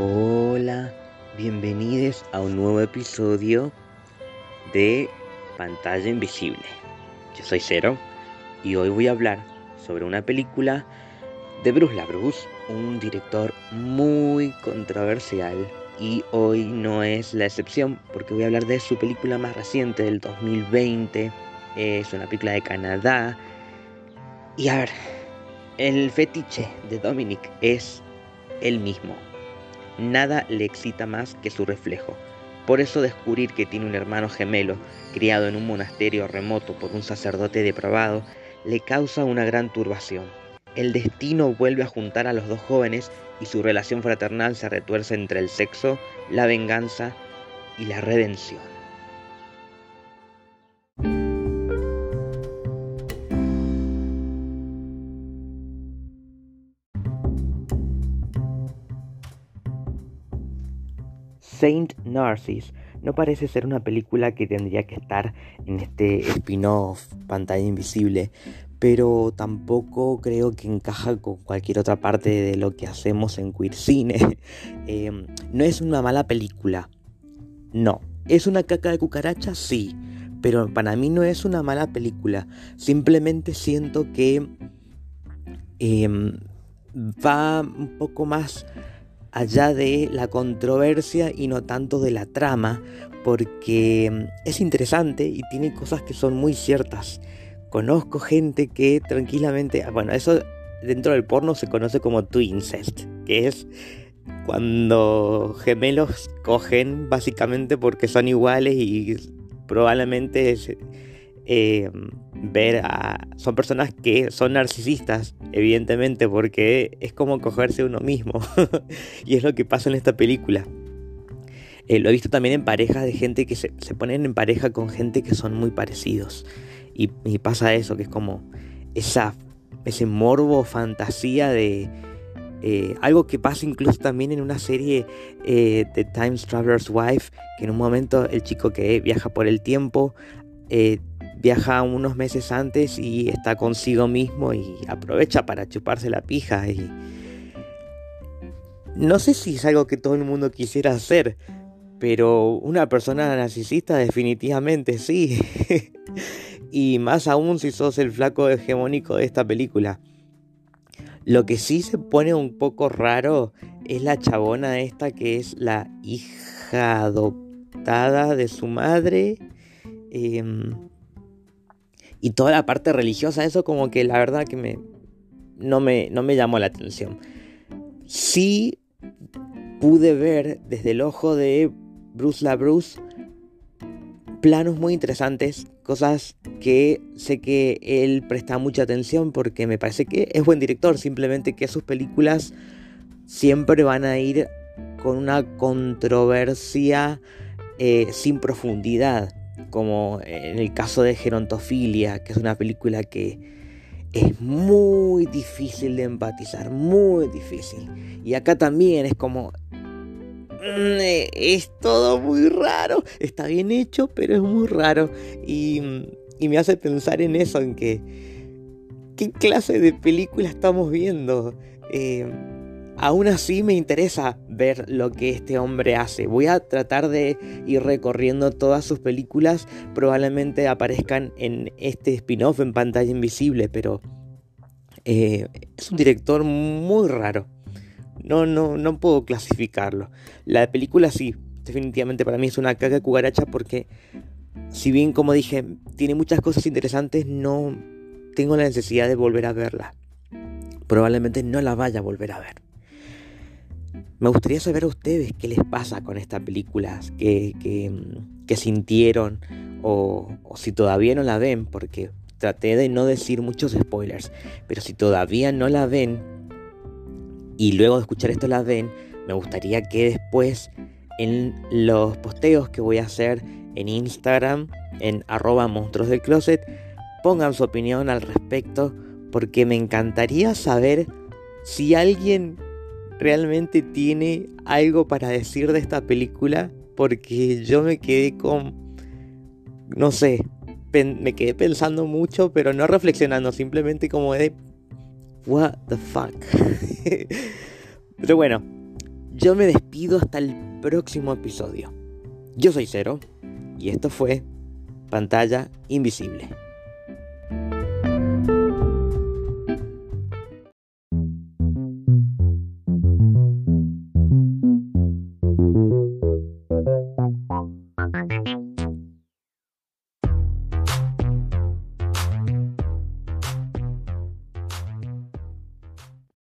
Hola, bienvenidos a un nuevo episodio de Pantalla Invisible. Yo soy Cero y hoy voy a hablar sobre una película de Bruce LaBruce, un director muy controversial y hoy no es la excepción porque voy a hablar de su película más reciente del 2020. Es una película de Canadá. Y a ver, el fetiche de Dominic es el mismo nada le excita más que su reflejo. Por eso descubrir que tiene un hermano gemelo, criado en un monasterio remoto por un sacerdote depravado, le causa una gran turbación. El destino vuelve a juntar a los dos jóvenes y su relación fraternal se retuerce entre el sexo, la venganza y la redención. Saint Narcissus no parece ser una película que tendría que estar en este spin-off pantalla invisible, pero tampoco creo que encaja con cualquier otra parte de lo que hacemos en Queer Cine. Em, no es una mala película, no. ¿Es una caca de cucaracha? Sí, pero para mí no es una mala película. Simplemente siento que em, va un poco más allá de la controversia y no tanto de la trama, porque mm, es interesante y tiene cosas que son muy ciertas. Conozco gente que tranquilamente, ah, bueno, eso dentro del porno se conoce como twincest, que es cuando gemelos cogen básicamente porque son iguales y probablemente eh, ver a... Son personas que son narcisistas, evidentemente, porque es como cogerse uno mismo. y es lo que pasa en esta película. Eh, lo he visto también en parejas de gente que se, ponen en pareja con gente que son muy parecidos. Y, pasa eso, que es como esa, ese morbo, fantasía de... Eh, algo que pasa incluso también en una serie de Time Traveler's Wife, que en un momento el chico que viaja por el tiempo viaja unos meses antes y está consigo mismo y aprovecha para chuparse la pija y no sé si es algo que todo el mundo quisiera hacer, pero una persona narcisista definitivamente sí. y más aún si sos el flaco hegemónico de esta película. Lo que sí se pone un poco raro es la chabona esta que es la hija adoptada de su madre. Em, y toda la parte religiosa, eso como que la verdad que me, no, me, no me llamó la atención. Sí pude ver desde el ojo de Bruce LaBruce planos muy interesantes, cosas que sé que él presta mucha atención porque me parece que es buen director, simplemente que sus películas siempre van a ir con una controversia eh, sin profundidad como en el caso de Gerontofilia, que es una película que es muy difícil de empatizar, muy difícil. Y acá también es como... Mm, es todo muy raro, está bien hecho, pero es muy raro. Y, y me hace pensar en eso, en que... ¿Qué clase de película estamos viendo? Eh, Aún así me interesa ver lo que este hombre hace. Voy a tratar de ir recorriendo todas sus películas. Probablemente aparezcan en este spin-off en pantalla invisible, pero eh, es un director muy raro. No, no, no puedo clasificarlo. La película sí, definitivamente para mí es una caga de cucaracha porque si bien como dije tiene muchas cosas interesantes, no tengo la necesidad de volver a verla. Probablemente no la vaya a volver a ver. Me gustaría saber a ustedes qué les pasa con esta película, qué, sintieron o, si todavía no la ven, porque traté de no decir muchos spoilers, pero si todavía no la ven y luego de escuchar esto la ven, me gustaría que después en los posteos que voy a hacer en Instagram, en arroba monstruos del closet, pongan su opinión al respecto, porque me encantaría saber si alguien realmente tiene algo para decir de esta película porque yo me quedé con, no sé, me quedé pensando mucho, pero no reflexionando, simplemente como de, what the fuck. pero bueno, yo me despido hasta el próximo episodio. Yo soy Cero y esto fue Pantalla Invisible.